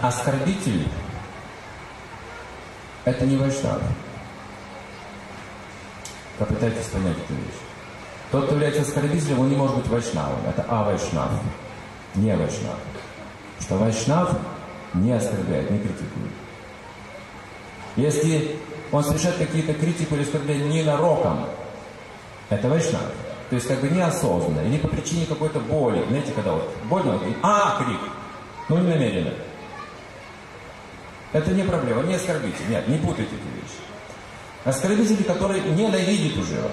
оскорбитель – это не вайшнав. Попытайтесь понять эту вещь. Тот, кто является оскорбителем, он не может быть вайшнавом. Это авайшнав, не вайшнав. Что вайшнав не оскорбляет, не критикует. Если он совершает какие-то критику или оскорбления ненароком, это вайшнав. То есть как бы неосознанно, или по причине какой-то боли. Знаете, когда вот больно, а, крик. Ну, не намеренно. Это не проблема, не оскорбите. Нет, не путайте эти вещи. Оскорбители, которые ненавидят уже вас.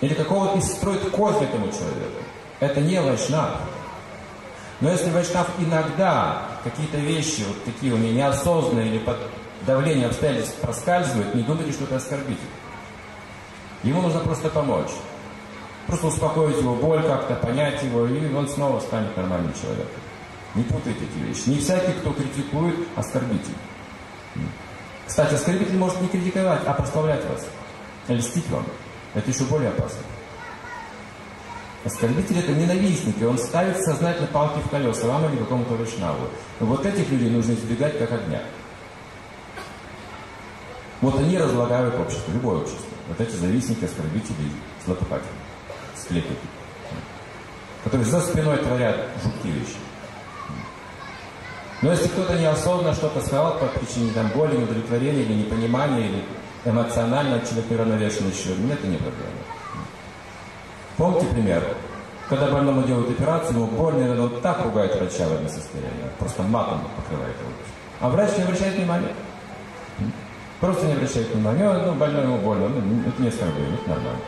Или какого-то строит кознь этому человеку. Это не вайшнав. Но если вайшнав иногда какие-то вещи, вот такие у него неосознанные или под давлением обстоятельств проскальзывают, не думайте, что это оскорбитель. Ему нужно просто помочь. Просто успокоить его боль как-то, понять его, и он снова станет нормальным человеком. Не путайте эти вещи. Не всякий, кто критикует, оскорбитель. Кстати, оскорбитель может не критиковать, а прославлять вас. Льстить вам. Это еще более опасно. Оскорбитель это ненавистник, и он ставит сознательно палки в колеса вам или какому-то вайшнаву. Вот этих людей нужно избегать как огня. Вот они разлагают общество, любое общество. Вот эти завистники, оскорбители, злопыхатели, сплетники, которые за спиной творят жуткие вещи. Но если кто-то неосознанно что-то сказал по причине там, боли, удовлетворения или непонимания, или эмоционально человек неравновешен еще, нет, это не проблема. Помните пример? Когда больному делают операцию, ему больно, он так ругает врача в этом состоянии, просто матом покрывает его. А врач не обращает внимания. Просто не обращает внимания, ну, больной ему больно, ну, это не оскорбление, это нормально.